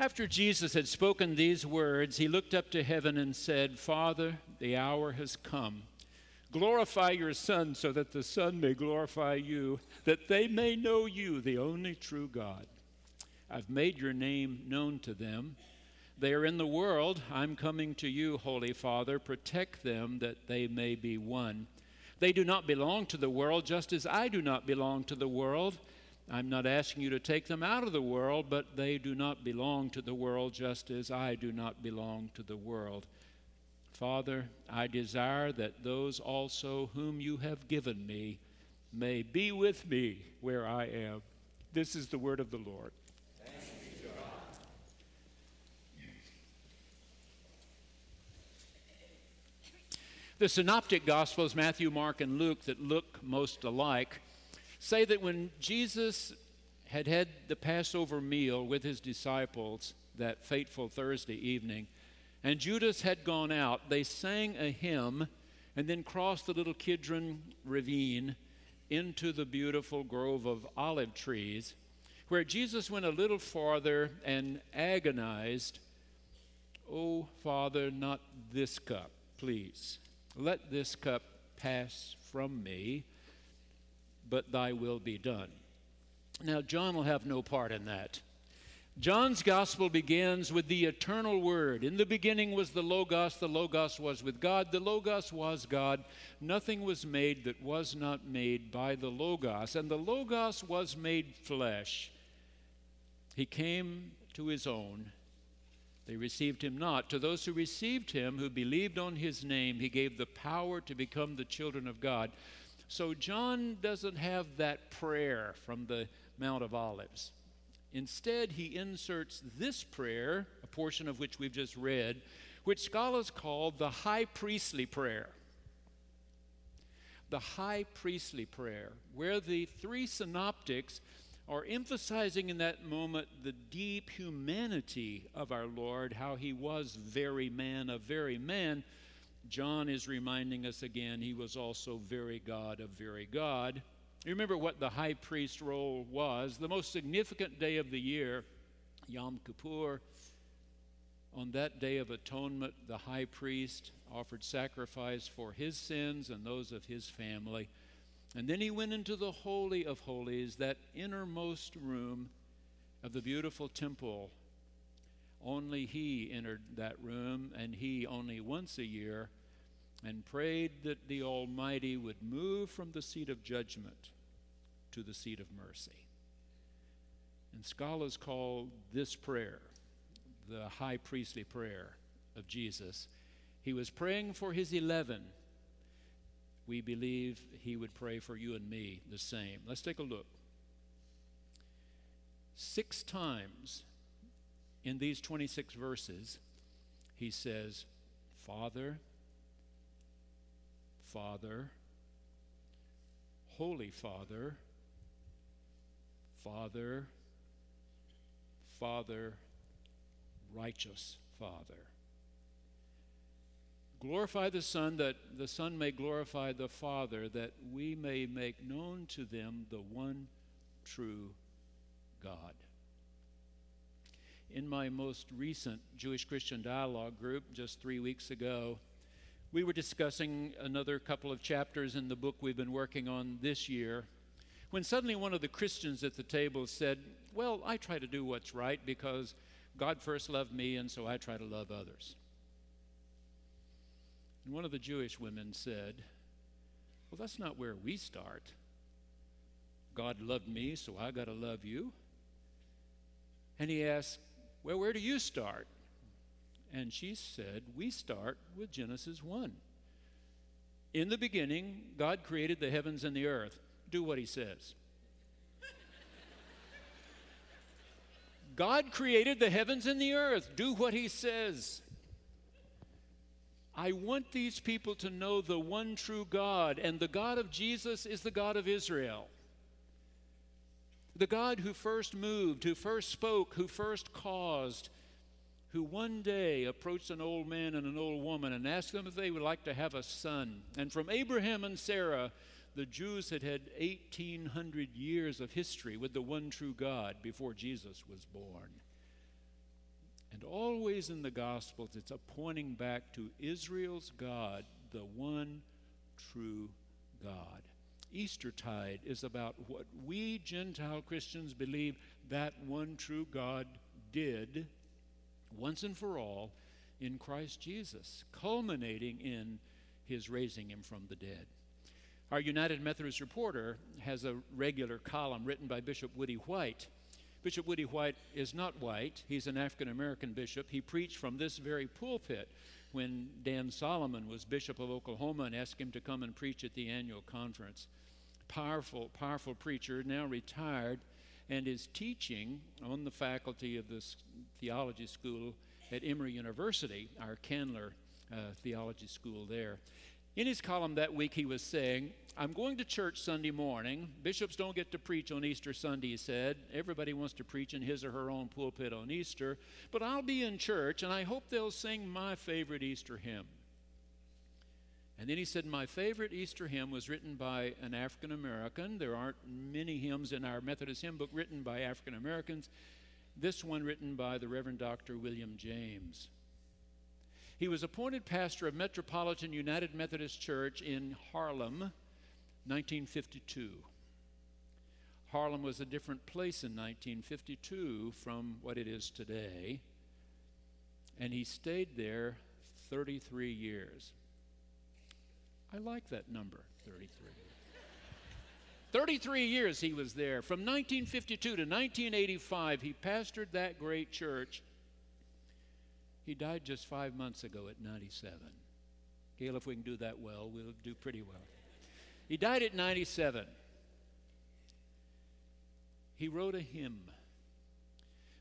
After Jesus had spoken these words, he looked up to heaven and said, Father, the hour has come. Glorify your Son so that the Son may glorify you, that they may know you, the only true God. I've made your name known to them. They are in the world. I'm coming to you, Holy Father. Protect them that they may be one. They do not belong to the world, just as I do not belong to the world. I'm not asking you to take them out of the world, but they do not belong to the world just as I do not belong to the world. Father, I desire that those also whom you have given me may be with me where I am. This is the word of the Lord. The synoptic gospels, Matthew, Mark, and Luke, that look most alike, say that when Jesus had had the Passover meal with his disciples that fateful Thursday evening, and Judas had gone out, they sang a hymn and then crossed the little Kidron ravine into the beautiful grove of olive trees, where Jesus went a little farther and agonized, Oh, Father, not this cup, please. Let this cup pass from me but thy will be done. Now, John will have no part in that. John's gospel begins with the eternal word. In the beginning was the Logos, the Logos was with God, the Logos was God. Nothing was made that was not made by the Logos, and the Logos was made flesh. He came to his own. They received him not. To those who received him, who believed on his name, he gave the power to become the children of God. So John doesn't have that prayer from the Mount of Olives. Instead, he inserts this prayer, a portion of which we've just read, which scholars call the high priestly prayer. The high priestly prayer, where the three synoptics are emphasizing in that moment the deep humanity of our Lord, how he was very man of very man John is reminding us again he was also very God of very God. You remember what the high priest role was. The most significant day of the year, Yom Kippur, on that day of atonement, the high priest offered sacrifice for his sins and those of his family. And then he went into the Holy of Holies, that innermost room of the beautiful temple. Only he entered that room, and he only once a year and prayed that the Almighty would move from the seat of judgment to the seat of mercy. And scholars call this prayer the high priestly prayer of Jesus. He was praying for his 11. We believe he would pray for you and me the same. Let's take a look. Six times in these 26 verses, he says, Father, Father, Holy Father, Father, Father, righteous Father. Glorify the Son, that the Son may glorify the Father, that we may make known to them the one true God. In my most recent Jewish Christian dialogue group, just three weeks ago, we were discussing another couple of chapters in the book we've been working on this year when suddenly one of the Christians at the table said, Well, I try to do what's right because God first loved me, and so I try to love others. And one of the Jewish women said, Well, that's not where we start. God loved me, so I got to love you. And he asked, Well, where do you start? And she said, We start with Genesis 1. In the beginning, God created the heavens and the earth. Do what he says. God created the heavens and the earth. Do what he says. I want these people to know the one true God, and the God of Jesus is the God of Israel. The God who first moved, who first spoke, who first caused, who one day approached an old man and an old woman and asked them if they would like to have a son. And from Abraham and Sarah, the Jews had had 1,800 years of history with the one true God before Jesus was born. And always in the Gospels, it's a pointing back to Israel's God, the one true God. Eastertide is about what we Gentile Christians believe that one true God did once and for all in Christ Jesus, culminating in his raising him from the dead. Our United Methodist Reporter has a regular column written by Bishop Woody White. Bishop Woody White is not white, he's an African American bishop. He preached from this very pulpit when Dan Solomon was Bishop of Oklahoma and asked him to come and preach at the annual conference. Powerful, powerful preacher, now retired, and is teaching on the faculty of this theology school at Emory University, our Candler uh, theology school there. In his column that week, he was saying, I'm going to church Sunday morning. Bishops don't get to preach on Easter Sunday, he said. Everybody wants to preach in his or her own pulpit on Easter. But I'll be in church, and I hope they'll sing my favorite Easter hymn. And then he said, My favorite Easter hymn was written by an African American. There aren't many hymns in our Methodist hymn book written by African Americans. This one written by the Reverend Dr. William James. He was appointed pastor of Metropolitan United Methodist Church in Harlem, 1952. Harlem was a different place in 1952 from what it is today, and he stayed there 33 years. I like that number, 33. 33 years he was there. From 1952 to 1985, he pastored that great church. He died just five months ago at 97. Gail, if we can do that well, we'll do pretty well. He died at 97. He wrote a hymn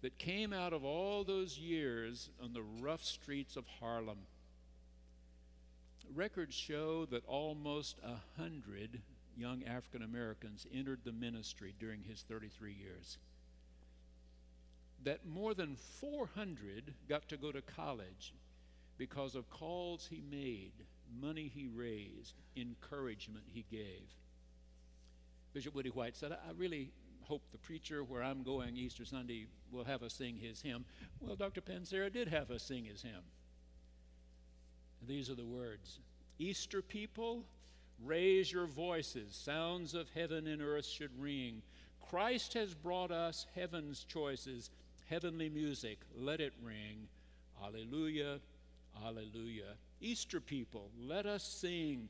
that came out of all those years on the rough streets of Harlem. Records show that almost a hundred young African Americans entered the ministry during his 33 years. That more than 400 got to go to college because of calls he made, money he raised, encouragement he gave. Bishop Woody White said, I really hope the preacher where I'm going Easter Sunday will have us sing his hymn. Well, Dr. Pansera did have us sing his hymn. And these are the words Easter people, Raise your voices, sounds of heaven and earth should ring. Christ has brought us heaven's choices, heavenly music, let it ring. Alleluia, alleluia. Easter people, let us sing.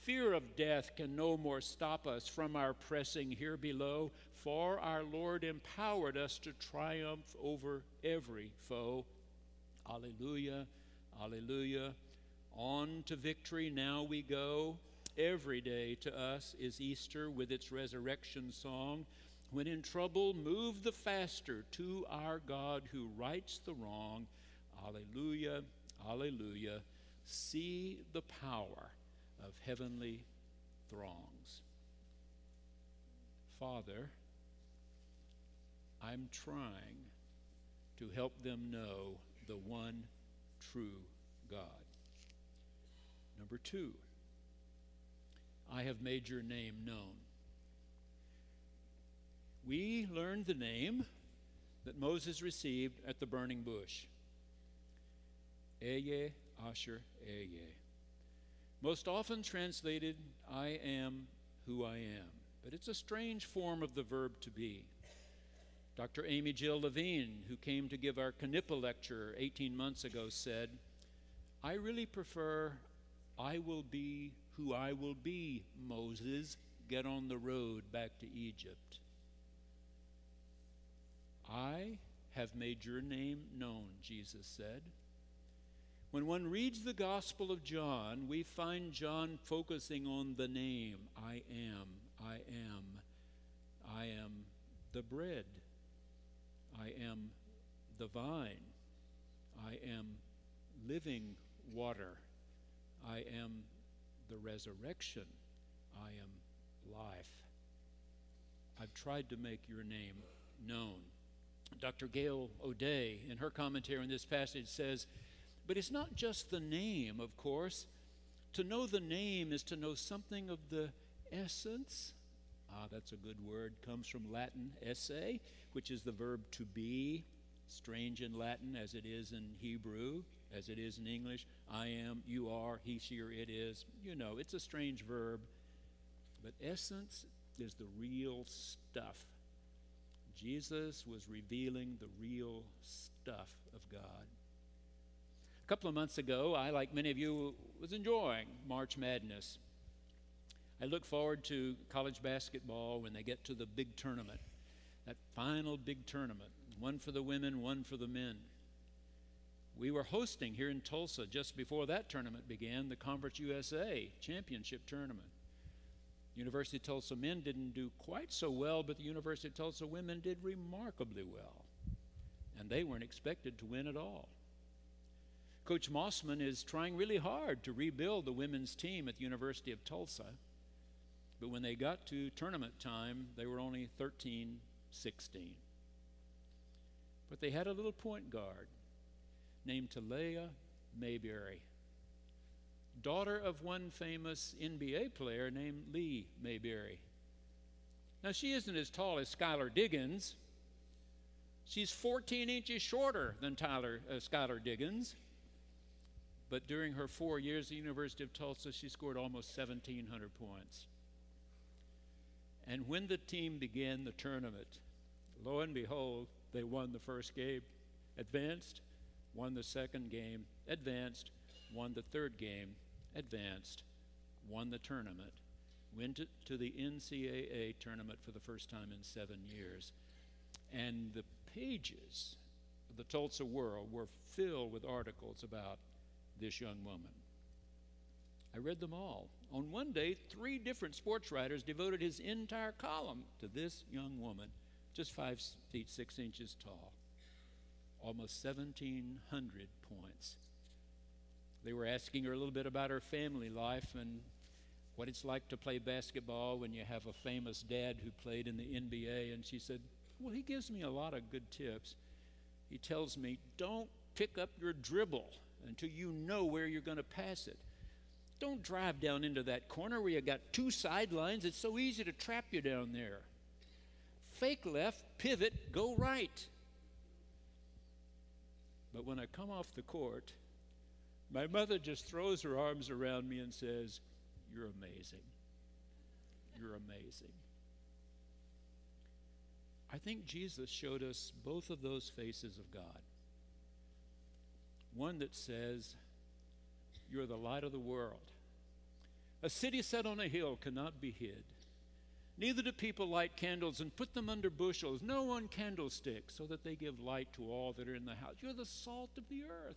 Fear of death can no more stop us from our pressing here below, for our Lord empowered us to triumph over every foe. Alleluia, alleluia. On to victory now we go. Every day to us is Easter with its resurrection song. When in trouble, move the faster to our God who rights the wrong. Alleluia, alleluia. See the power of heavenly throngs. Father, I'm trying to help them know the one true God. Number two, I have made your name known. We learned the name that Moses received at the burning bush. Ehyeh Asher Ehyeh. Most often translated, I am who I am. But it's a strange form of the verb to be. Dr. Amy Jill Levine, who came to give our Knippa lecture 18 months ago, said, I really prefer I will be who I will be, Moses. Get on the road back to Egypt. I have made your name known, Jesus said. When one reads the Gospel of John, we find John focusing on the name I am, I am, I am the bread, I am the vine, I am living water, I am the resurrection. I am life. I've tried to make your name known. Dr. Gail O'Day, in her commentary on this passage, says, But it's not just the name, of course. To know the name is to know something of the essence. Ah, that's a good word. Comes from Latin esse, which is the verb to be. strange in Latin as it is in Hebrew, as it is in English. I am, you are, he, she, or it is. You know, it's a strange verb. But essence is the real stuff. Jesus was revealing the real stuff of God. A couple of months ago, I, like many of you, was enjoying March Madness. I look forward to college basketball when they get to the big tournament, that final big tournament, one for the women, one for the men. We were hosting here in Tulsa just before that tournament began the Conference USA Championship Tournament. University of Tulsa men didn't do quite so well, but the University of Tulsa women did remarkably well. And they weren't expected to win at all. Coach Mossman is trying really hard to rebuild the women's team at the University of Tulsa. But when they got to tournament time, they were only 13 16. But they had a little point guard named Taleya Mayberry, daughter of one famous NBA player named Lee Mayberry. Now, she isn't as tall as Skylar Diggins. She's 14 inches shorter than Tyler, uh, Skylar Diggins. But during her four years at the University of Tulsa, she scored almost 1,700 points. And when the team began the tournament, lo and behold, they won the first game, advanced, won the second game, advanced, won the third game, advanced, won the tournament, went to, the NCAA tournament for the first time in seven years. And the pages of the Tulsa World were filled with articles about this young woman. I read them all. On one day, three different sports writers devoted his entire column to this young woman, just five feet six inches tall, almost 1,700 points. They were asking her a little bit about her family life and what it's like to play basketball when you have a famous dad who played in the NBA. And she said, Well, he gives me a lot of good tips. He tells me, Don't pick up your dribble until you know where you're going to pass it. Don't drive down into that corner where you got two sidelines. It's so easy to trap you down there. Fake left, pivot, go right. But when I come off the court, my mother just throws her arms around me and says, You're amazing. You're amazing. I think Jesus showed us both of those faces of God. One that says, You're the light of the world. A city set on a hill cannot be hid. Neither do people light candles and put them under bushels, no one candlesticks, so that they give light to all that are in the house. You're the salt of the earth.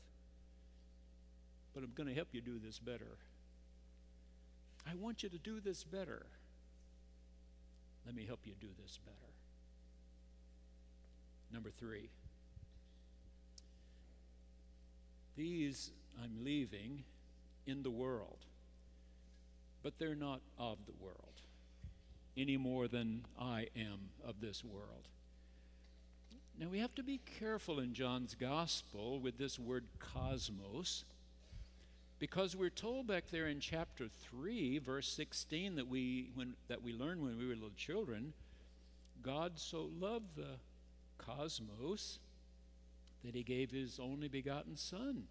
But I'm going to help you do this better. I want you to do this better. Let me help you do this better. Number three. These I'm leaving in the world but they're not of the world any more than I am of this world. Now we have to be careful in John's gospel with this word cosmos because we're told back there in chapter 3 verse 16 that we when that we learned when we were little children God so loved the cosmos that he gave his only begotten son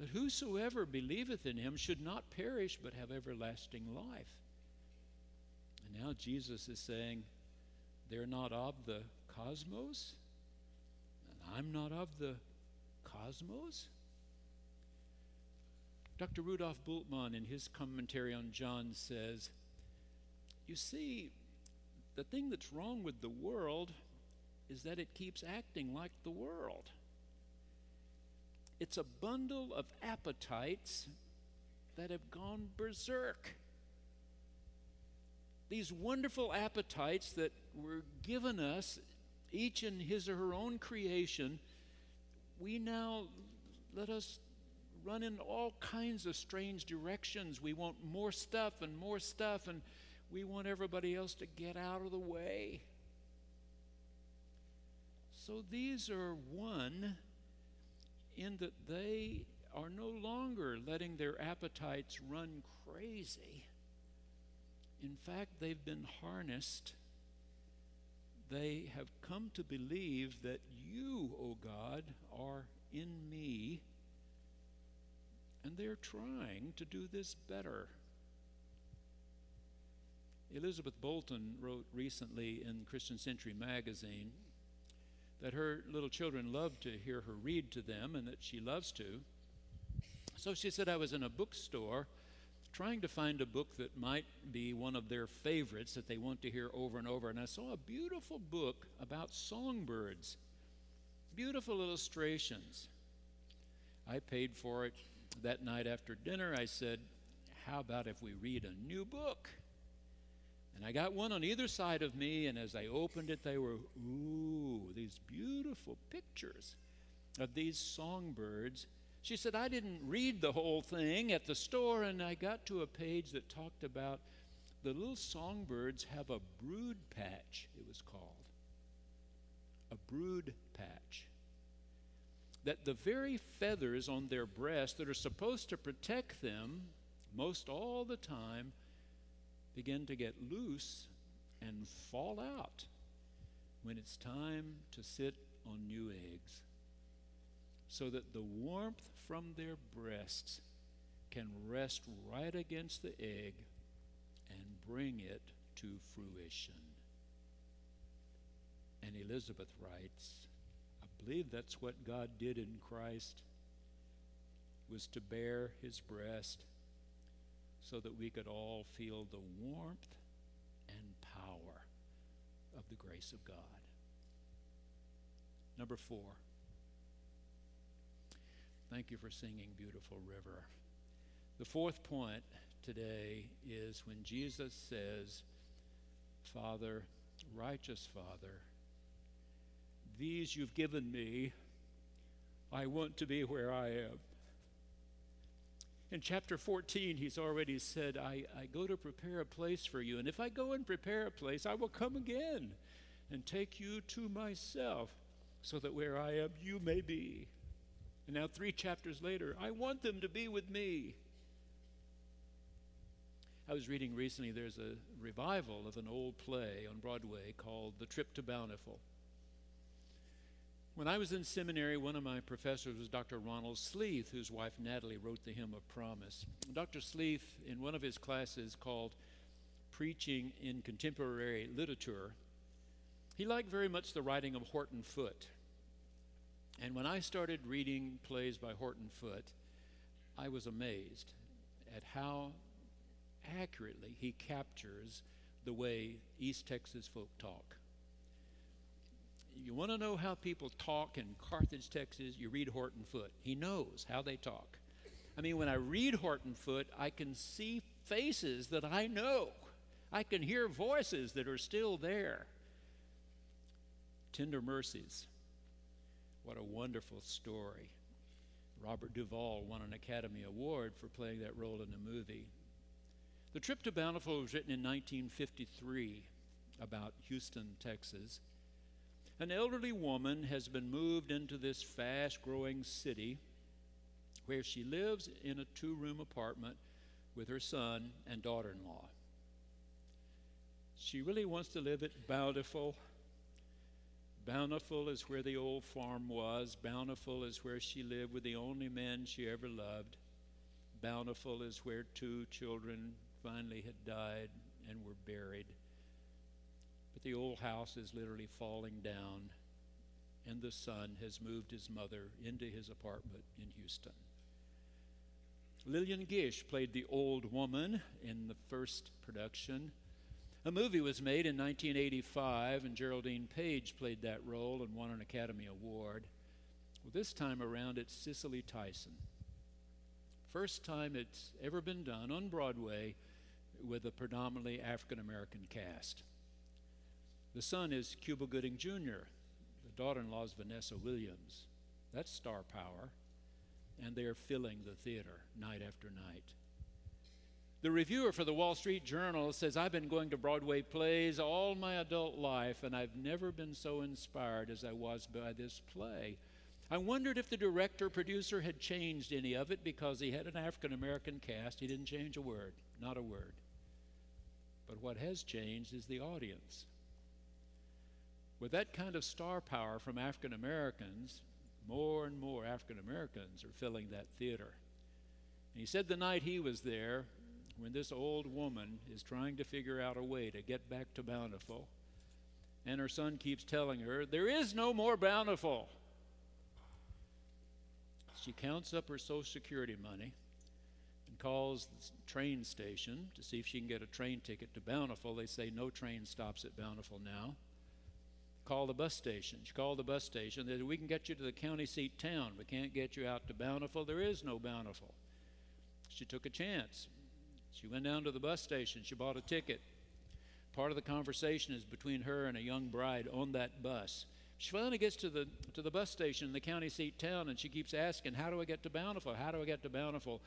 that whosoever believeth in him should not perish but have everlasting life. And now Jesus is saying, they're not of the cosmos, and I'm not of the cosmos. Dr. Rudolf Bultmann, in his commentary on John, says, You see, the thing that's wrong with the world is that it keeps acting like the world. It's a bundle of appetites that have gone berserk. These wonderful appetites that were given us, each in his or her own creation, we now let us run in all kinds of strange directions. We want more stuff and more stuff, and we want everybody else to get out of the way. So these are one in that they are no longer letting their appetites run crazy. In fact, they've been harnessed they have come to believe that you, O God, are in me, and they're trying to do this better. Elizabeth Bolton wrote recently in Christian Century magazine that her little children love to hear her read to them and that she loves to. So she said, I was in a bookstore trying to find a book that might be one of their favorites that they want to hear over and over, and I saw a beautiful book about songbirds. Beautiful illustrations. I paid for it that night after dinner. I said, How about if we read a new book? And I got one on either side of me, and as I opened it, they were, ooh, these beautiful pictures of these songbirds. She said, I didn't read the whole thing at the store, and I got to a page that talked about the little songbirds have a brood patch, it was called. A brood patch. That the very feathers on their breast that are supposed to protect them most all the time begin to get loose and fall out when it's time to sit on new eggs, so that the warmth from their breasts can rest right against the egg and bring it to fruition. And Elizabeth writes, believe that's what God did in Christ was to bare his breast so that we could all feel the warmth and power of the grace of God. Number four. Thank you for singing Beautiful River. The fourth point today is when Jesus says, Father, righteous Father, these you've given me, I want to be where I am. In chapter 14, he's already said, I, I go to prepare a place for you. And if I go and prepare a place, I will come again and take you to myself, so that where I am, you may be. And now, three chapters later, I want them to be with me. I was reading recently, there's a revival of an old play on Broadway called The Trip to Bountiful. When I was in seminary, one of my professors was Dr. Ronald Sleeth, whose wife Natalie wrote the Hymn of Promise. Dr. Sleeth, in one of his classes called Preaching in Contemporary Literature, he liked very much the writing of Horton Foote. And when I started reading plays by Horton Foote, I was amazed at how accurately he captures the way East Texas folk talk you want to know how people talk in Carthage, Texas, you read Horton Foote. He knows how they talk. I mean, when I read Horton Foote, I can see faces that I know. I can hear voices that are still there. Tender Mercies. What a wonderful story. Robert Duvall won an Academy Award for playing that role in the movie. The Trip to Bountiful was written in 1953 about Houston, Texas. An elderly woman has been moved into this fast growing city where she lives in a two room apartment with her son and daughter in law. She really wants to live at Bountiful. Bountiful is where the old farm was. Bountiful is where she lived with the only man she ever loved. Bountiful is where two children finally had died and were buried. But the old house is literally falling down, and the son has moved his mother into his apartment in Houston. Lillian Gish played the old woman in the first production. A movie was made in 1985, and Geraldine Page played that role and won an Academy Award. Well, this time around, it's Cicely Tyson. First time it's ever been done on Broadway with a predominantly African American cast. The son is Cuba Gooding Jr., the daughter in law is Vanessa Williams. That's star power. And they are filling the theater night after night. The reviewer for the Wall Street Journal says, I've been going to Broadway plays all my adult life, and I've never been so inspired as I was by this play. I wondered if the director producer had changed any of it because he had an African American cast. He didn't change a word, not a word. But what has changed is the audience. With that kind of star power from African Americans, more and more African Americans are filling that theater. And he said the night he was there, when this old woman is trying to figure out a way to get back to Bountiful, and her son keeps telling her, There is no more Bountiful. She counts up her Social Security money and calls the train station to see if she can get a train ticket to Bountiful. They say no train stops at Bountiful now. Call the bus station. She called the bus station. They said, We can get you to the county seat town. We can't get you out to Bountiful. There is no Bountiful. She took a chance. She went down to the bus station. She bought a ticket. Part of the conversation is between her and a young bride on that bus. She finally gets to the to the bus station in the county seat town, and she keeps asking, "How do I get to Bountiful? How do I get to Bountiful?"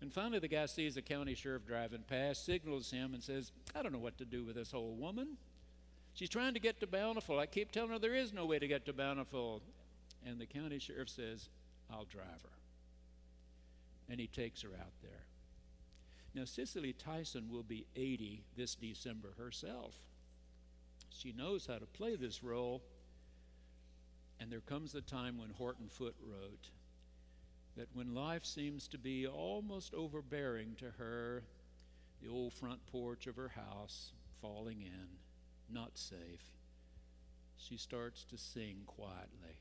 And finally, the guy sees the county sheriff driving past, signals him, and says, "I don't know what to do with this old woman. She's trying to get to Bountiful. I keep telling her there is no way to get to Bountiful." And the county sheriff says, "I'll drive her." And he takes her out there. Now, Cicely Tyson will be 80 this December herself. She knows how to play this role. And there comes a time when Horton Foote wrote that when life seems to be almost overbearing to her, the old front porch of her house falling in, not safe, she starts to sing quietly.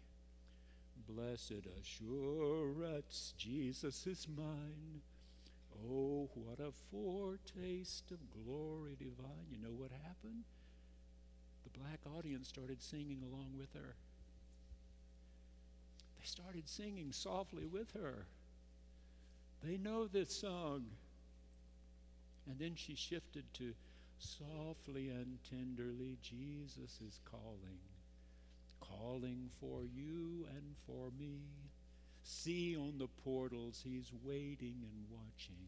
Blessed assurance, Jesus is mine. Oh, what a foretaste of glory divine. You know what happened? The black audience started singing along with her. They started singing softly with her. They know this song. And then she shifted to softly and tenderly, Jesus is calling, calling for you and for me. See on the portals, he's waiting and watching,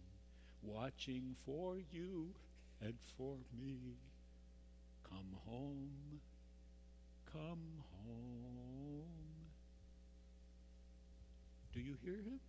watching for you and for me. Come home, come home. Do you hear him?